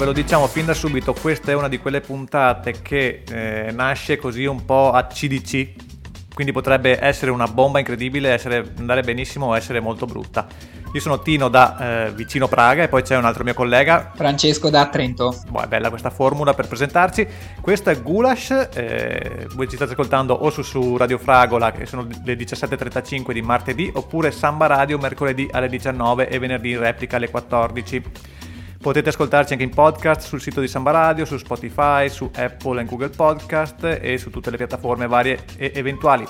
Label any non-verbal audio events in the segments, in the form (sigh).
Ve lo diciamo fin da subito, questa è una di quelle puntate che eh, nasce così un po' a CDC, quindi potrebbe essere una bomba incredibile, essere, andare benissimo o essere molto brutta. Io sono Tino da eh, vicino Praga e poi c'è un altro mio collega. Francesco da Trento. Boh, è bella questa formula per presentarci. Questo è Gulash, eh, voi ci state ascoltando o su, su, Radio Fragola che sono le 17.35 di martedì oppure Samba Radio mercoledì alle 19 e venerdì in replica alle 14. Potete ascoltarci anche in podcast sul sito di Samba Radio, su Spotify, su Apple e Google Podcast e su tutte le piattaforme varie e eventuali.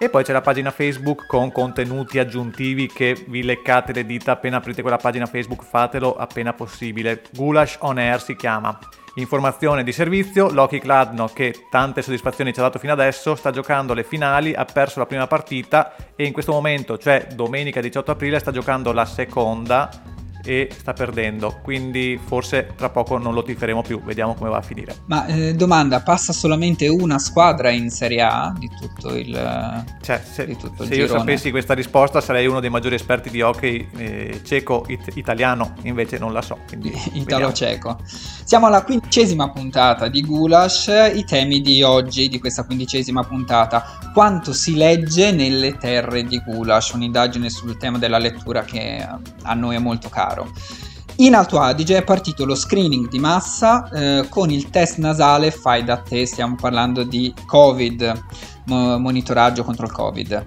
E poi c'è la pagina Facebook con contenuti aggiuntivi che vi leccate le dita appena aprite quella pagina Facebook, fatelo appena possibile. Gulash On Air si chiama. Informazione di servizio, Loki Kladno che tante soddisfazioni ci ha dato fino adesso, sta giocando le finali, ha perso la prima partita e in questo momento, cioè domenica 18 aprile, sta giocando la seconda e sta perdendo, quindi forse tra poco non lo tiferemo più, vediamo come va a finire. Ma eh, domanda, passa solamente una squadra in Serie A di tutto il Cioè, se, di tutto il se io sapessi questa risposta sarei uno dei maggiori esperti di hockey eh, ceco-italiano, invece non la so. (laughs) Italo-ceco. Siamo alla quindicesima puntata di Gulash, i temi di oggi, di questa quindicesima puntata. Quanto si legge nelle terre di Gulash, un'indagine sul tema della lettura che a noi è molto caro chiaro. In Alto Adige è partito lo screening di massa eh, con il test nasale fai da te, stiamo parlando di Covid, mo- monitoraggio contro il Covid.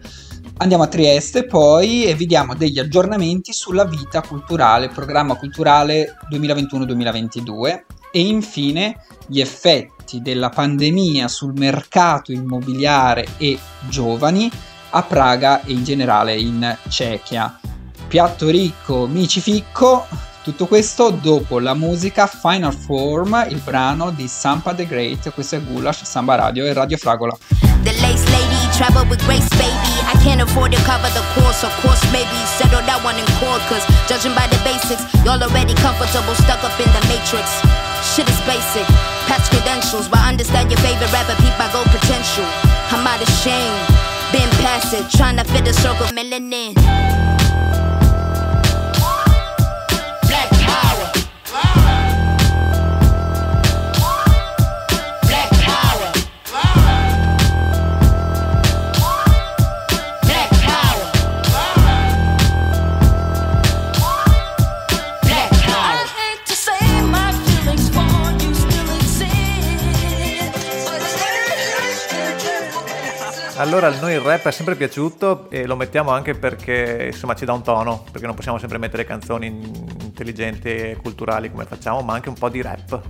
Andiamo a Trieste poi e vediamo degli aggiornamenti sulla vita culturale, programma culturale 2021-2022 e infine gli effetti della pandemia sul mercato immobiliare e giovani a Praga e in generale in Cechia. Piatto ricco, mici ficco. Tutto questo dopo la musica Final Form, il brano di Sampa the Great. Questo è Gulash, Samba Radio e Radio Fragola. The lace lady travel with grace, baby. I can't afford to cover the course, of course, maybe settle that one in court. Cause judging by the basics, y'all already comfortable, stuck up in the matrix. Shit is basic, past credentials, but understand your favorite rapper, peep my gold potential. I'm out of shame, been past it, trying to fit a circle, melanin. Allora, noi il rap è sempre piaciuto e lo mettiamo anche perché insomma ci dà un tono, perché non possiamo sempre mettere canzoni intelligenti e culturali come facciamo, ma anche un po' di rap.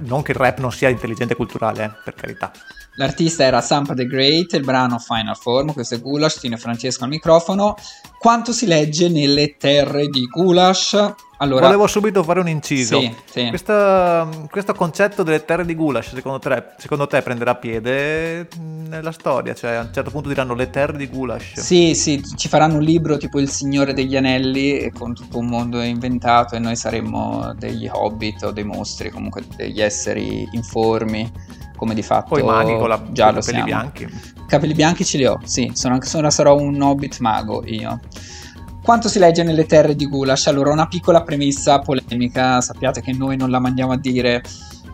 non che il rap non sia intelligente e culturale, eh, per carità. L'artista era Sampa the Great, il brano Final Form, questo è Gulash, Tino Francesco al microfono. Quanto si legge nelle terre di Gulash? Allora, Volevo subito fare un inciso. Sì, sì. Questo, questo, concetto delle terre di Gulash, secondo te, secondo te, prenderà piede nella storia? Cioè, a un certo punto diranno le terre di Gulash. Sì, sì, ci faranno un libro tipo Il Signore degli Anelli, con tutto un mondo inventato, e noi saremmo degli hobbit o dei mostri, comunque degli esseri informi, come di fatto Poi maghi con la, già con lo capelli siamo. bianchi. Capelli bianchi ce li ho, sì, sono sono, sarò un hobbit mago io. Quanto si legge nelle terre di Gulash? Allora, una piccola premessa polemica, sappiate che noi non la mandiamo a dire.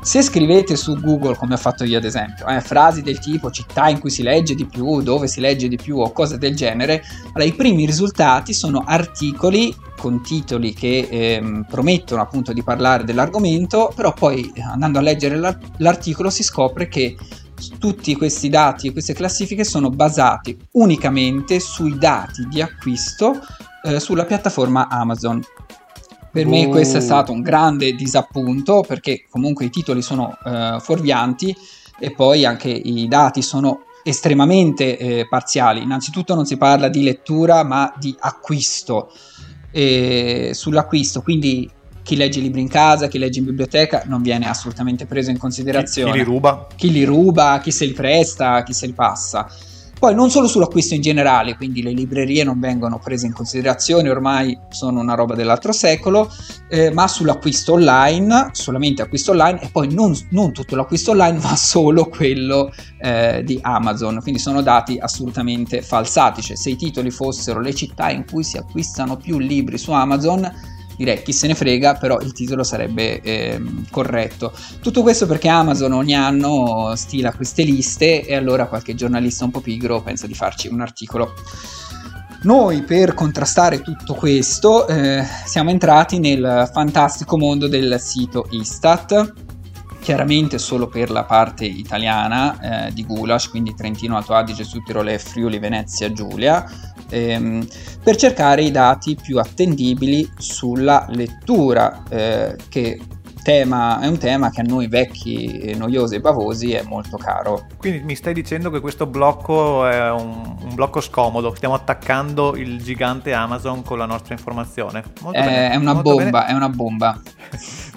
Se scrivete su Google, come ho fatto io ad esempio, eh, frasi del tipo città in cui si legge di più, dove si legge di più o cose del genere, allora i primi risultati sono articoli con titoli che eh, promettono appunto di parlare dell'argomento, però poi andando a leggere l'articolo si scopre che tutti questi dati e queste classifiche sono basati unicamente sui dati di acquisto eh, sulla piattaforma Amazon. Per me questo è stato un grande disappunto perché comunque i titoli sono eh, fuorvianti e poi anche i dati sono estremamente eh, parziali. Innanzitutto non si parla di lettura ma di acquisto. E sull'acquisto, quindi chi legge libri in casa, chi legge in biblioteca non viene assolutamente preso in considerazione. Chi, chi li ruba? Chi li ruba, chi se li presta, chi se li passa. Poi non solo sull'acquisto in generale, quindi le librerie non vengono prese in considerazione, ormai sono una roba dell'altro secolo, eh, ma sull'acquisto online, solamente acquisto online e poi non, non tutto l'acquisto online, (laughs) ma solo quello eh, di Amazon. Quindi sono dati assolutamente falsati, cioè se i titoli fossero le città in cui si acquistano più libri su Amazon, direi chi se ne frega, però il titolo sarebbe eh, corretto. Tutto questo perché Amazon ogni anno stila queste liste e allora qualche giornalista un po' pigro pensa di farci un articolo. Noi per contrastare tutto questo eh, siamo entrati nel fantastico mondo del sito Istat, chiaramente solo per la parte italiana eh, di Gulash, quindi Trentino, Alto Adige, Südtirol, Friuli, Venezia, Giulia, ehm, per cercare i dati più attendibili sulla lettura, eh, che tema, è un tema che a noi vecchi, noiosi e bavosi è molto caro. Quindi mi stai dicendo che questo blocco è un, un blocco scomodo, stiamo attaccando il gigante Amazon con la nostra informazione. Molto è, bene, è una bomba, bene. è una bomba.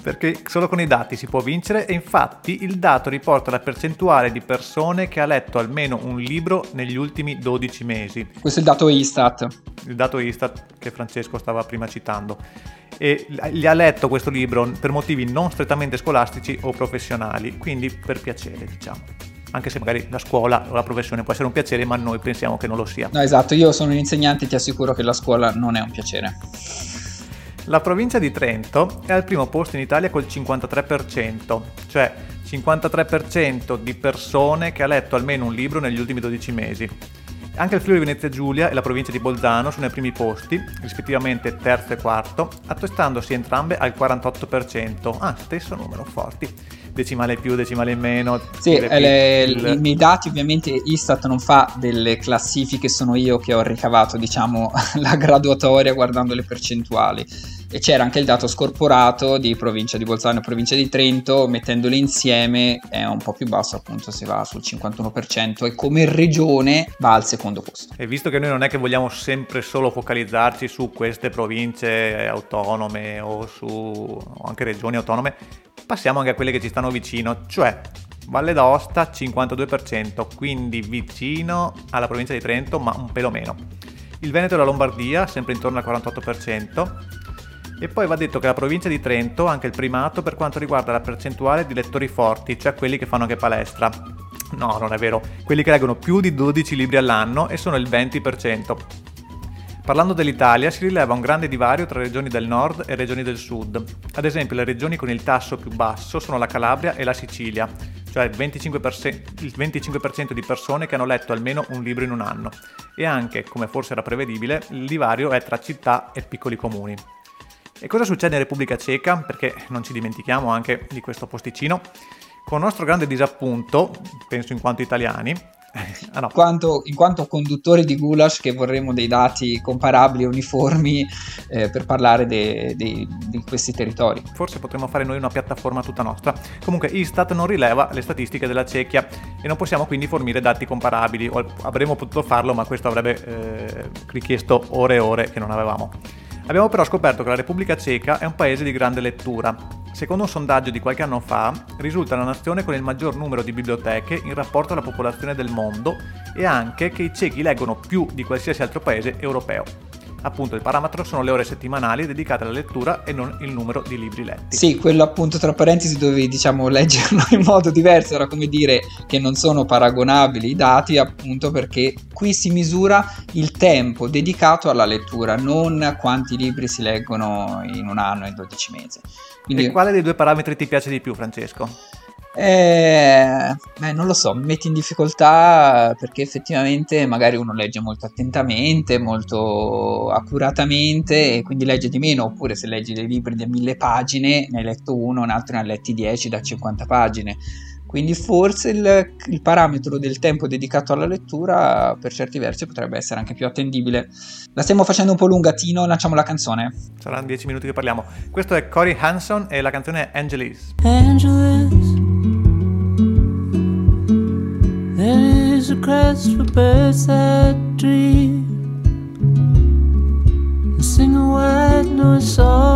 Perché solo con i dati si può vincere e infatti il dato riporta la percentuale di persone che ha letto almeno un libro negli ultimi 12 mesi. Questo è il dato Istat. Il dato Istat che Francesco stava prima citando e gli ha letto questo libro per motivi non strettamente scolastici o professionali, quindi per piacere, diciamo. Anche se magari la scuola o la professione può essere un piacere, ma noi pensiamo che non lo sia. No, esatto, io sono un insegnante e ti assicuro che la scuola non è un piacere. La provincia di Trento è al primo posto in Italia col 53%, cioè 53% di persone che ha letto almeno un libro negli ultimi 12 mesi. Anche il Friuli Venezia Giulia e la provincia di Bolzano sono ai primi posti, rispettivamente terzo e quarto, attestandosi entrambe al 48%. Ah, stesso numero, forti. Decimale più, decimale in meno. Sì, le, il... i miei dati ovviamente Istat non fa delle classifiche, sono io che ho ricavato diciamo (laughs) la graduatoria guardando le percentuali e c'era anche il dato scorporato di provincia di Bolzano e provincia di Trento, mettendoli insieme è un po' più basso, appunto si va sul 51% e come regione va al secondo posto. E visto che noi non è che vogliamo sempre solo focalizzarci su queste province autonome o su o anche regioni autonome, passiamo anche a quelle che ci stanno vicino, cioè Valle d'Aosta 52%, quindi vicino alla provincia di Trento, ma un pelo meno. Il Veneto e la Lombardia, sempre intorno al 48%, e poi va detto che la provincia di Trento ha anche il primato per quanto riguarda la percentuale di lettori forti, cioè quelli che fanno anche palestra. No, non è vero, quelli che leggono più di 12 libri all'anno e sono il 20%. Parlando dell'Italia si rileva un grande divario tra regioni del nord e regioni del sud. Ad esempio le regioni con il tasso più basso sono la Calabria e la Sicilia, cioè il 25%, il 25% di persone che hanno letto almeno un libro in un anno. E anche, come forse era prevedibile, il divario è tra città e piccoli comuni. E cosa succede in Repubblica Ceca? Perché non ci dimentichiamo anche di questo posticino. Con nostro grande disappunto, penso in quanto italiani, (laughs) ah no. in, quanto, in, quanto, conduttori di Gulash che vorremmo dei dati comparabili, uniformi eh, per parlare di questi territori. Forse potremmo fare noi una piattaforma tutta nostra. Comunque Istat non rileva le statistiche della Cechia e non possiamo quindi fornire dati comparabili. O avremmo potuto farlo ma questo avrebbe eh, richiesto ore e ore che non avevamo. Abbiamo però scoperto che la Repubblica Ceca è un paese di grande lettura. Secondo un sondaggio di qualche anno fa, risulta la nazione con il maggior numero di biblioteche in rapporto alla popolazione del mondo e anche che i cechi leggono più di qualsiasi altro paese europeo. Appunto il parametro sono le ore settimanali dedicate alla lettura e non il numero di libri letti. Sì, quello appunto tra parentesi dovevi diciamo leggerlo in modo diverso, era come dire che non sono paragonabili i dati appunto perché qui si misura il tempo dedicato alla lettura, non quanti libri si leggono in un anno e 12 mesi. Quindi... E quale dei due parametri ti piace di più Francesco? Eh, beh, non lo so, mi metti in difficoltà perché effettivamente magari uno legge molto attentamente, molto accuratamente e quindi legge di meno, oppure se leggi dei libri di mille pagine ne hai letto uno, un altro ne ha letti 10 da 50 pagine. Quindi forse il, il, parametro del tempo dedicato alla lettura per certi versi potrebbe essere anche più attendibile. La stiamo facendo un po' lunga, Tino, lanciamo la canzone. Saranno 10 minuti che parliamo. Questo è Cory Hanson e la canzone è Angelis. Angelis. There is a crest for birds that dream and sing a white noise song.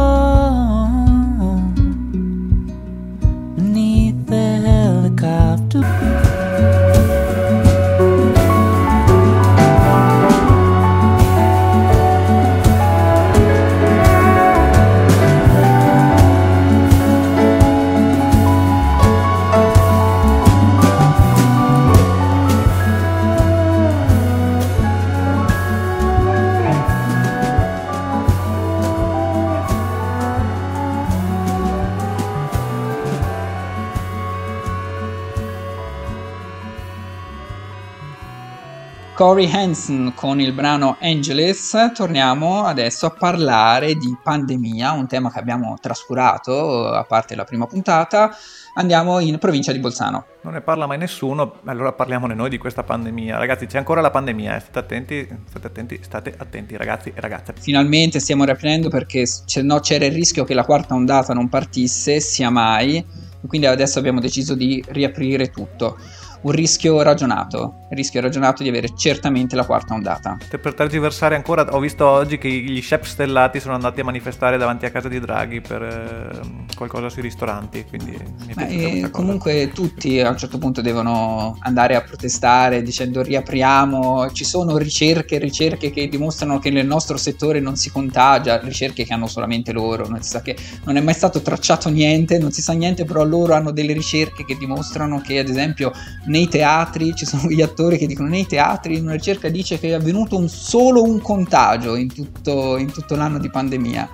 Corey Hansen con il brano Angeles, torniamo adesso a parlare di pandemia, un tema che abbiamo trascurato a parte la prima puntata. Andiamo in provincia di Bolzano. Non ne parla mai nessuno, allora parliamone noi di questa pandemia. Ragazzi, c'è ancora la pandemia, eh. state attenti, state attenti, state attenti ragazzi e ragazze. Finalmente stiamo riaprendo perché no c'era il rischio che la quarta ondata non partisse, sia mai, quindi adesso abbiamo deciso di riaprire tutto un rischio ragionato, il rischio ragionato di avere certamente la quarta ondata. Per tergiversare ancora, ho visto oggi che gli chef stellati sono andati a manifestare davanti a casa di Draghi per eh, qualcosa sui ristoranti, quindi mi Comunque tutti a un certo punto devono andare a protestare dicendo riapriamo, ci sono ricerche, ricerche che dimostrano che nel nostro settore non si contagia, ricerche che hanno solamente loro, non si sa che non è mai stato tracciato niente, non si sa niente, però loro hanno delle ricerche che dimostrano che ad esempio nei teatri, ci sono gli attori che dicono nei teatri, una ricerca dice che è avvenuto un, solo un contagio in tutto, in tutto l'anno di pandemia.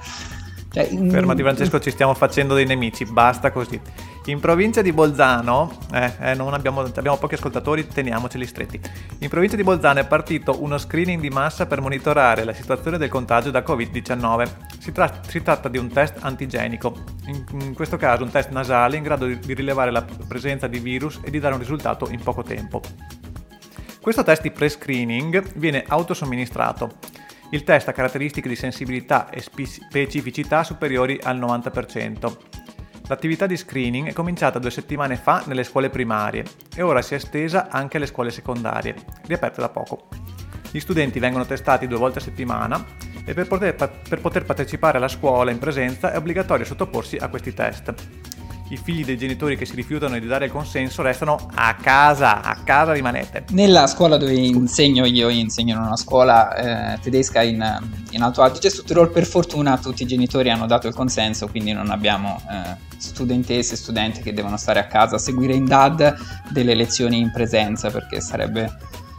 Cioè, Fermati Francesco, ci stiamo facendo dei nemici, basta così. In provincia di Bolzano, eh, eh, abbiamo, abbiamo, pochi ascoltatori, teniamoceli stretti. In provincia di Bolzano è partito uno screening di massa per monitorare la situazione del contagio da Covid-19. Si, tra- si tratta di un test antigenico, in, in, questo caso un test nasale in grado di, di rilevare la presenza di virus e di dare un risultato in poco tempo. Questo test di pre-screening viene autosomministrato. Il test ha caratteristiche di sensibilità e specificità superiori al 90%. L'attività di screening è cominciata due settimane fa nelle scuole primarie e ora si è estesa anche alle scuole secondarie, riaperte da poco. Gli studenti vengono testati due volte a settimana e per poter, per poter partecipare alla scuola in presenza è obbligatorio sottoporsi a questi test i figli dei genitori che si rifiutano di dare il consenso restano a casa, a casa rimanete. Nella scuola dove insegno io, io insegno in una scuola eh, tedesca in, in Alto Adige su Tirol, per fortuna tutti i genitori hanno dato il consenso, quindi non abbiamo eh, studentesse e studenti che devono stare a casa a seguire in DAD delle lezioni in presenza perché sarebbe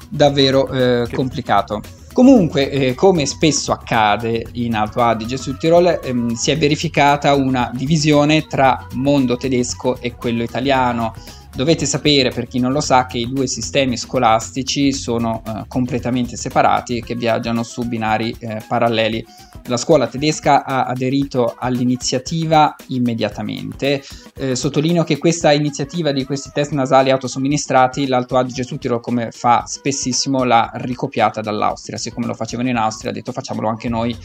davvero eh, complicato. Comunque, eh, come spesso accade in Alto Adige sul Tirol, ehm, si è verificata una divisione tra mondo tedesco e quello italiano. Dovete sapere, per chi non lo sa, che i due sistemi scolastici sono eh, completamente separati e che viaggiano su binari eh, paralleli. La scuola tedesca ha aderito all'iniziativa immediatamente. Eh, sottolineo che questa iniziativa di questi test nasali autosomministrati, l'Alto Adige Südtirol, come fa spessissimo, l'ha ricopiata dall'Austria. Siccome lo facevano in Austria, ha detto facciamolo anche noi.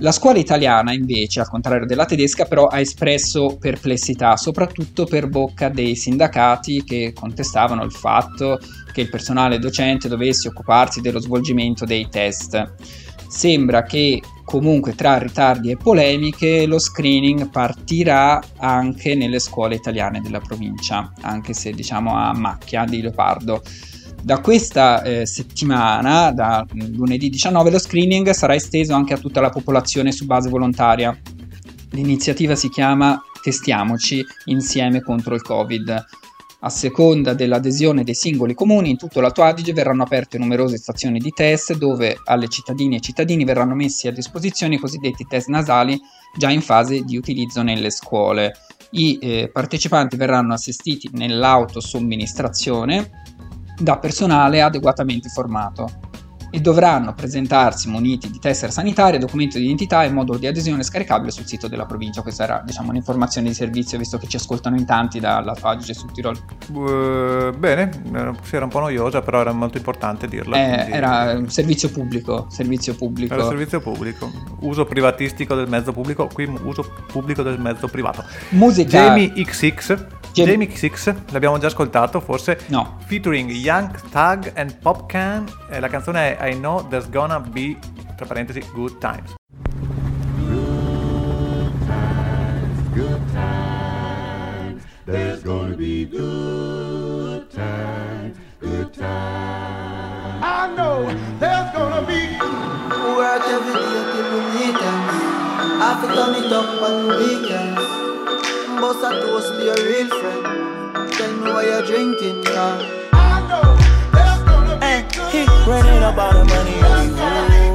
La scuola italiana, invece, al contrario della tedesca, però ha espresso perplessità, soprattutto per bocca dei sindacati che contestavano il fatto che il personale docente dovesse occuparsi dello svolgimento dei test. Sembra che comunque tra ritardi e polemiche lo screening partirà anche nelle scuole italiane della provincia, anche se diciamo a macchia di leopardo. Da questa eh, settimana, da lunedì 19, lo screening sarà esteso anche a tutta la popolazione su base volontaria. L'iniziativa si chiama Testiamoci insieme contro il Covid. A seconda dell'adesione dei singoli comuni, in tutto l'Alto Adige verranno aperte numerose stazioni di test dove alle cittadine e cittadini verranno messi a disposizione i cosiddetti test nasali già in fase di utilizzo nelle scuole. I eh, partecipanti verranno assistiti nell'autosomministrazione da personale adeguatamente formato e dovranno presentarsi muniti di tessera sanitaria, documento di identità e modulo di adesione scaricabile sul sito della provincia. Questa era diciamo, un'informazione di servizio visto che ci ascoltano in tanti dalla Adige sul Tirol. Uh, bene, sì, era un po' noiosa, però era molto importante dirla. Eh, quindi... Era un servizio pubblico, servizio pubblico. Era servizio pubblico. Uso privatistico del mezzo pubblico, qui uso pubblico del mezzo privato. Musica. Jamie XX Jamie X, l'abbiamo già ascoltato forse? No. Featuring Young Thug and Popcan. Eh, la canzone è I Know There's Gonna Be, tra parentesi, Good Times. Good times, there's gonna be good times, good times. I know there's gonna be work every day till we. I have to turn it up on weekends. bust a toast to your real friend. Tell me why you're drinking, now. I know there's gonna be hey, he running about the money.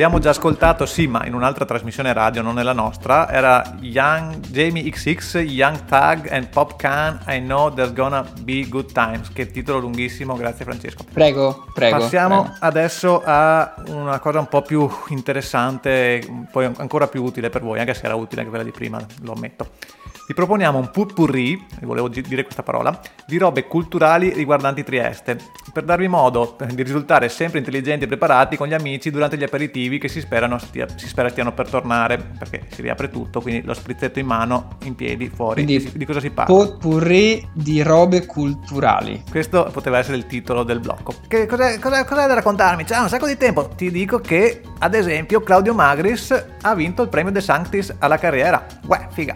L'abbiamo già ascoltato, sì, ma in un'altra trasmissione radio, non nella nostra. Era Young, Jamie XX, Young Tag and Pop Can, I Know There's Gonna Be Good Times. Che titolo lunghissimo, grazie Francesco. Prego, prego. Passiamo prego. adesso a una cosa un po' più interessante, poi ancora più utile per voi, anche se era utile anche quella di prima, lo ammetto. Vi proponiamo un putpurri, volevo dire questa parola, di robe culturali riguardanti Trieste, per darvi modo di risultare sempre intelligenti e preparati con gli amici durante gli aperitivi che si, stia, si spera stiano per tornare, perché si riapre tutto, quindi lo sprizzetto in mano, in piedi, fuori. Quindi, di, cosa si parla? Potpurri di robe culturali. Questo poteva essere il titolo del blocco. Che cos'è, cos'è, cos'è da raccontarmi? C'è un sacco di tempo. Ti dico che, ad esempio, Claudio Magris ha vinto il premio De Sanctis alla carriera. Uè, figa.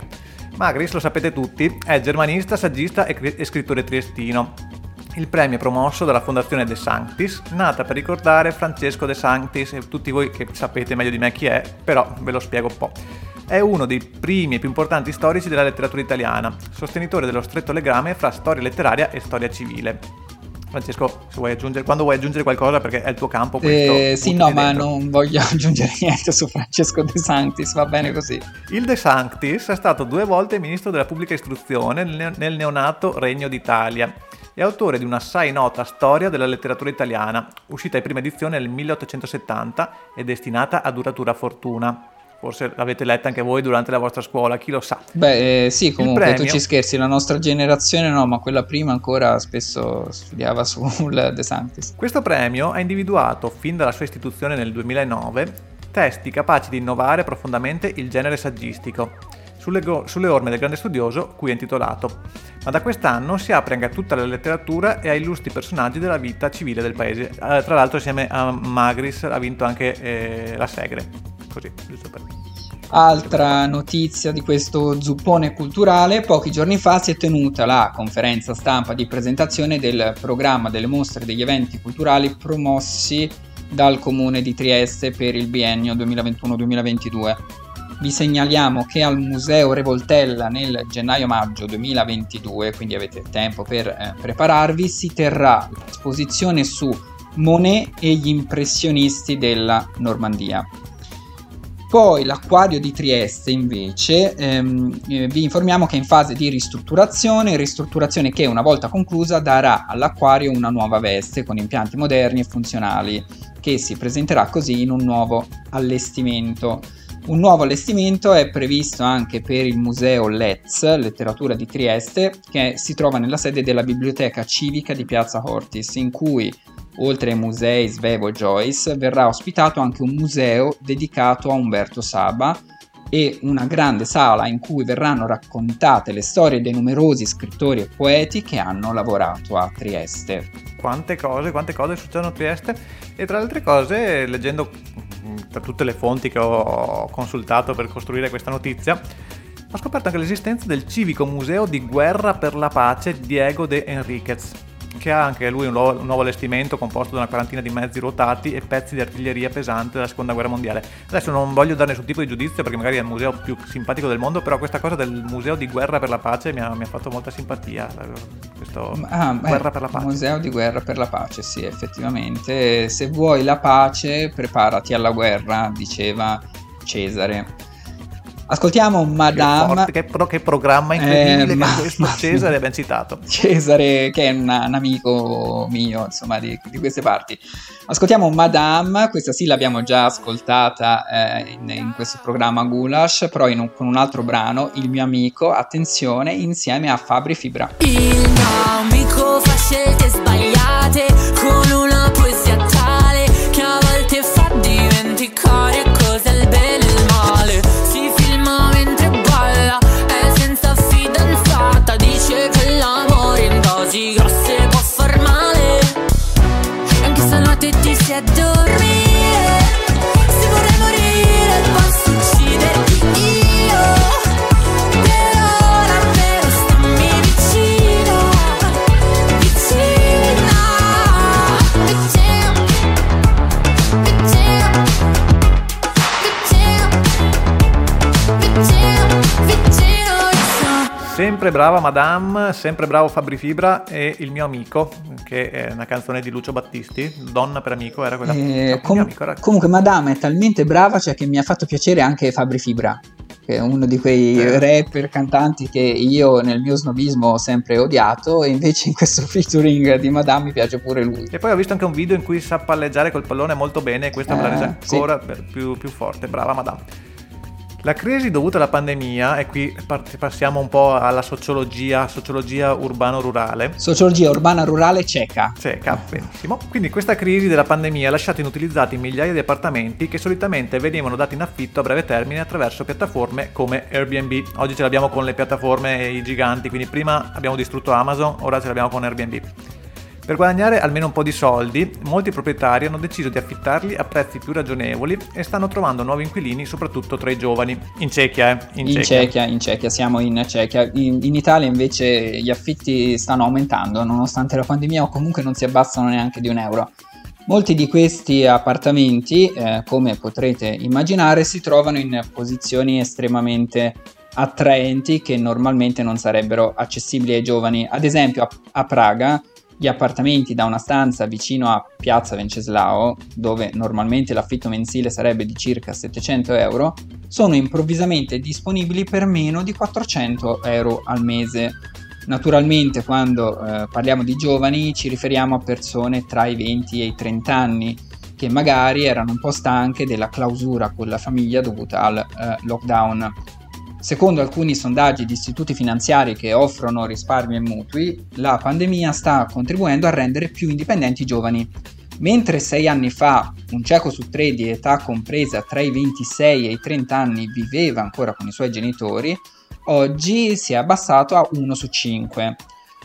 Magris, lo sapete tutti, è germanista, saggista e, scrittore triestino. Il premio è promosso dalla Fondazione De Sanctis, nata per ricordare Francesco De Sanctis, e tutti voi che sapete meglio di me chi è, però ve lo spiego un po'. È uno dei primi e più importanti storici della letteratura italiana, sostenitore dello stretto legame fra storia letteraria e storia civile. Francesco, se vuoi aggiungere, quando vuoi aggiungere qualcosa perché è il tuo campo questo. Eh, sì, no, ma non voglio (laughs) aggiungere niente su Francesco De Sanctis, va bene così. Il De Sanctis è stato due volte ministro della pubblica istruzione nel neonato Regno d'Italia è autore di una assai nota storia della letteratura italiana, uscita in prima edizione nel 1870 e destinata a duratura fortuna. Forse l'avete letta anche voi durante la vostra scuola, chi lo sa. Beh, eh, sì, comunque premio... tu ci scherzi, la nostra generazione no, ma quella prima ancora spesso studiava (laughs) sul De Santis. Questo premio ha individuato, fin dalla sua istituzione nel 2009, testi capaci di innovare profondamente il genere saggistico, sulle, go- sulle, orme del grande studioso cui è intitolato. Ma da quest'anno si apre anche a tutta la letteratura e a illustri personaggi della vita civile del paese. Eh, tra l'altro, assieme a Magris ha vinto anche eh, la Segre così, giusto per Altra notizia di questo zuppone culturale, pochi giorni fa si è tenuta la conferenza stampa di presentazione del programma delle mostre e degli eventi culturali promossi dal comune di Trieste per il biennio 2021-2022. Vi segnaliamo che al Museo Revoltella nel gennaio-maggio 2022, quindi avete tempo per eh, prepararvi, si terrà l'esposizione su Monet e gli impressionisti della Normandia. Poi l'acquario di Trieste invece ehm, eh, vi informiamo che è in fase di ristrutturazione, ristrutturazione che una volta conclusa darà all'acquario una nuova veste con impianti moderni e funzionali che si presenterà così in un nuovo allestimento. Un nuovo allestimento è previsto anche per il Museo Letz, Letteratura di Trieste, che si trova nella sede della Biblioteca Civica di Piazza Hortis, in cui Oltre ai musei Svevo e Joyce, verrà ospitato anche un museo dedicato a Umberto Saba e una grande sala in cui verranno raccontate le storie dei numerosi scrittori e poeti che hanno lavorato a Trieste. Quante cose, quante cose succedono a Trieste e tra le altre cose, leggendo tra tutte le fonti che ho consultato per costruire questa notizia, ho scoperto anche l'esistenza del civico museo di guerra per la pace Diego de Enriquez che ha anche lui un nuovo, un nuovo, allestimento composto da una quarantina di mezzi ruotati e pezzi di artiglieria pesante della seconda guerra mondiale. Adesso non voglio dare nessun tipo di giudizio perché magari è il museo più simpatico del mondo, però questa cosa del museo di guerra per la pace mi ha, mi ha fatto molta simpatia. Questo ah, guerra per la pace. Museo di guerra per la pace, sì, effettivamente. Se vuoi la pace, preparati alla guerra, diceva Cesare. Ascoltiamo Madame. Che, forte, che, pro, che programma incredibile eh, ma... questo Cesare ben citato. Cesare, che è una, un amico mio, insomma, di, di, queste parti. Ascoltiamo Madame, questa sì l'abbiamo già ascoltata eh, in, in, questo programma Gulash, però un, con un altro brano, Il mio amico, attenzione, insieme a Fabri Fibra. Il mio amico fa scelte sbagliate con Sempre brava Madame, sempre bravo Fabri Fibra e il mio amico, che è una canzone di Lucio Battisti, Donna per amico, era quella. Eh, com- era... Comunque Madame è talmente brava cioè che mi ha fatto piacere anche Fabri Fibra, che è uno di quei eh. rapper cantanti che io nel mio snobismo ho sempre odiato e invece in questo featuring di Madame mi piace pure lui. E poi ho visto anche un video in cui sa palleggiare col pallone molto bene e questo eh, me l'ha resa ancora sì. più, più forte, brava Madame. La crisi dovuta alla pandemia, e qui passiamo un po' alla sociologia, sociologia urbano-rurale. Sociologia urbana-rurale ceca. Ceca, benissimo. Quindi questa crisi della pandemia ha lasciato inutilizzati migliaia di appartamenti che solitamente venivano dati in affitto a breve termine attraverso piattaforme come Airbnb. Oggi ce l'abbiamo con le piattaforme e i giganti, quindi prima abbiamo distrutto Amazon, ora ce l'abbiamo con Airbnb. Per guadagnare almeno un po' di soldi, molti proprietari hanno deciso di affittarli a prezzi più ragionevoli e stanno trovando nuovi inquilini, soprattutto tra i giovani. In Cechia, eh? In, in Cechia. Cechia. in Cechia, siamo in Cechia. In, in, Italia invece gli affitti stanno aumentando, nonostante la pandemia, o comunque non si abbassano neanche di un euro. Molti di questi appartamenti, eh, come potrete immaginare, si trovano in posizioni estremamente attraenti che normalmente non sarebbero accessibili ai giovani. Ad esempio a, a Praga gli appartamenti da una stanza vicino a Piazza Venceslao, dove normalmente l'affitto mensile sarebbe di circa 700 euro, sono improvvisamente disponibili per meno di 400 euro al mese. Naturalmente quando eh, parliamo di giovani ci riferiamo a persone tra i 20 e i 30 anni che magari erano un po' stanche della clausura con la famiglia dovuta al eh, lockdown. Secondo alcuni sondaggi di istituti finanziari che offrono risparmi e mutui, la pandemia sta contribuendo a rendere più indipendenti i giovani. Mentre sei anni fa un cieco su tre di età compresa tra i 26 e i 30 anni viveva ancora con i suoi genitori, oggi si è abbassato a 1 su 5.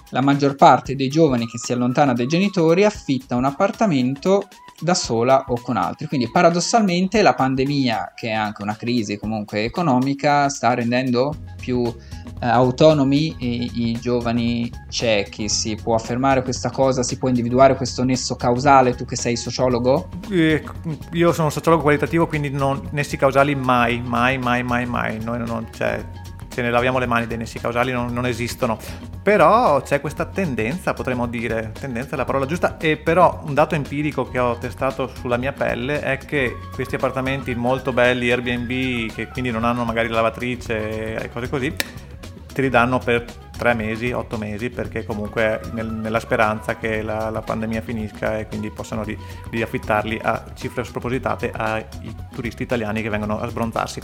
La maggior parte dei giovani che si allontana dai genitori affitta un appartamento da sola o con altri. Quindi paradossalmente la pandemia, che è anche una crisi comunque economica, sta rendendo più eh, autonomi i, i, giovani ciechi. Si può affermare questa cosa, si può individuare questo nesso causale, tu che sei sociologo? Eh, io sono sociologo qualitativo, quindi non, nessi causali mai, mai, mai, mai, mai. Noi non, cioè, ce ne laviamo le mani dei nessi causali, non, non, esistono. Però c'è questa tendenza, potremmo dire, tendenza è la parola giusta, e però un dato empirico che ho testato sulla mia pelle è che questi appartamenti molto belli, Airbnb, che quindi non hanno magari lavatrice e cose così, te li danno per tre mesi, otto mesi, perché comunque nel, nella speranza che la, la, pandemia finisca e quindi possano ri, riaffittarli a cifre spropositate ai turisti italiani che vengono a sbronzarsi.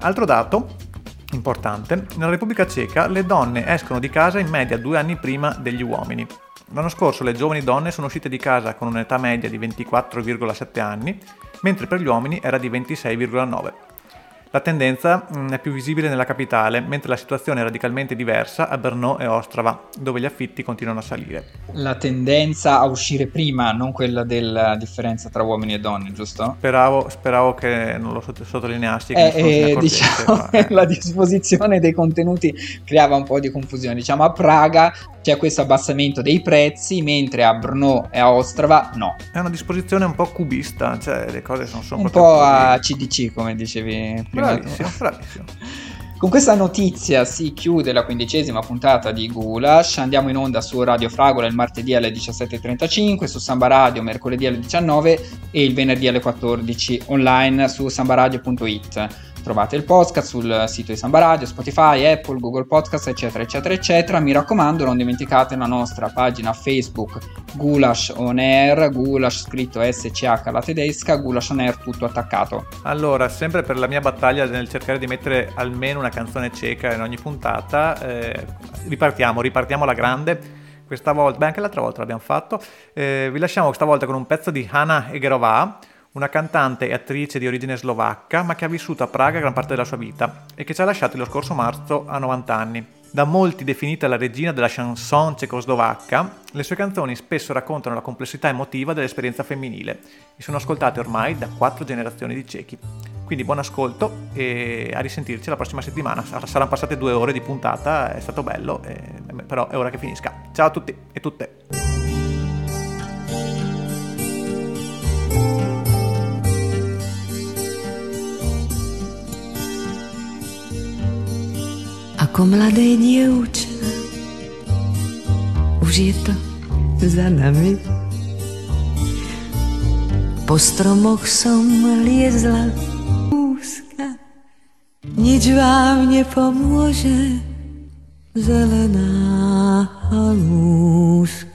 Altro dato importante, nella Repubblica Ceca le donne escono di casa in media due anni prima degli uomini. L'anno scorso le giovani donne sono uscite di casa con un'età media di 24,7 anni, mentre per gli uomini era di 26,9. La tendenza mm, è più visibile nella capitale, mentre la situazione è radicalmente diversa a Brno e Ostrava, dove gli affitti continuano a salire. La tendenza a uscire prima, non quella della differenza tra uomini e donne, giusto? Speravo, speravo che non lo sottolineassi. Che eh, eh, diciamo, (laughs) eh. la disposizione dei contenuti creava un po' di confusione. Diciamo a Praga c'è questo abbassamento dei prezzi, mentre a Brno e a Ostrava no. È una disposizione un po' cubista, cioè le cose sono, sono un po' a CDC, come dicevi prima. Bravissimo, bravissimo. Con questa notizia si chiude la quindicesima puntata di Gulash. Andiamo in onda su Radio Fragola il martedì alle 17.35, su Samba Radio mercoledì alle 19 e il venerdì alle 14 online su sambaradio.it. Trovate il podcast sul sito di Samba Radio, Spotify, Apple, Google Podcast, eccetera, eccetera, eccetera. Mi raccomando, non dimenticate la nostra pagina Facebook Gulash On Air, Gulash scritto SCH alla tedesca, Gulash On Air tutto attaccato. Allora, sempre per la mia battaglia nel cercare di mettere almeno una canzone cieca in ogni puntata, eh, ripartiamo, ripartiamo alla grande questa volta, beh anche l'altra volta l'abbiamo fatto, eh, vi lasciamo questa volta con un pezzo di Hanna Egerova, una cantante e attrice di origine slovacca ma che ha vissuto a Praga gran parte della sua vita e che ci ha lasciati lo scorso marzo a 90 anni. Da molti definita la regina della chanson cecoslovacca, le sue canzoni spesso raccontano la complessità emotiva dell'esperienza femminile e sono ascoltate ormai da quattro generazioni di cechi. Quindi buon ascolto e a risentirci la prossima settimana. Saranno passate due ore di puntata, è stato bello, però è ora che finisca. Ciao a tutti e tutte! Ako mladé dievče. Už je to za nami. Po stromoch som liezla úzka, nič vám nepomôže, zelená halúška.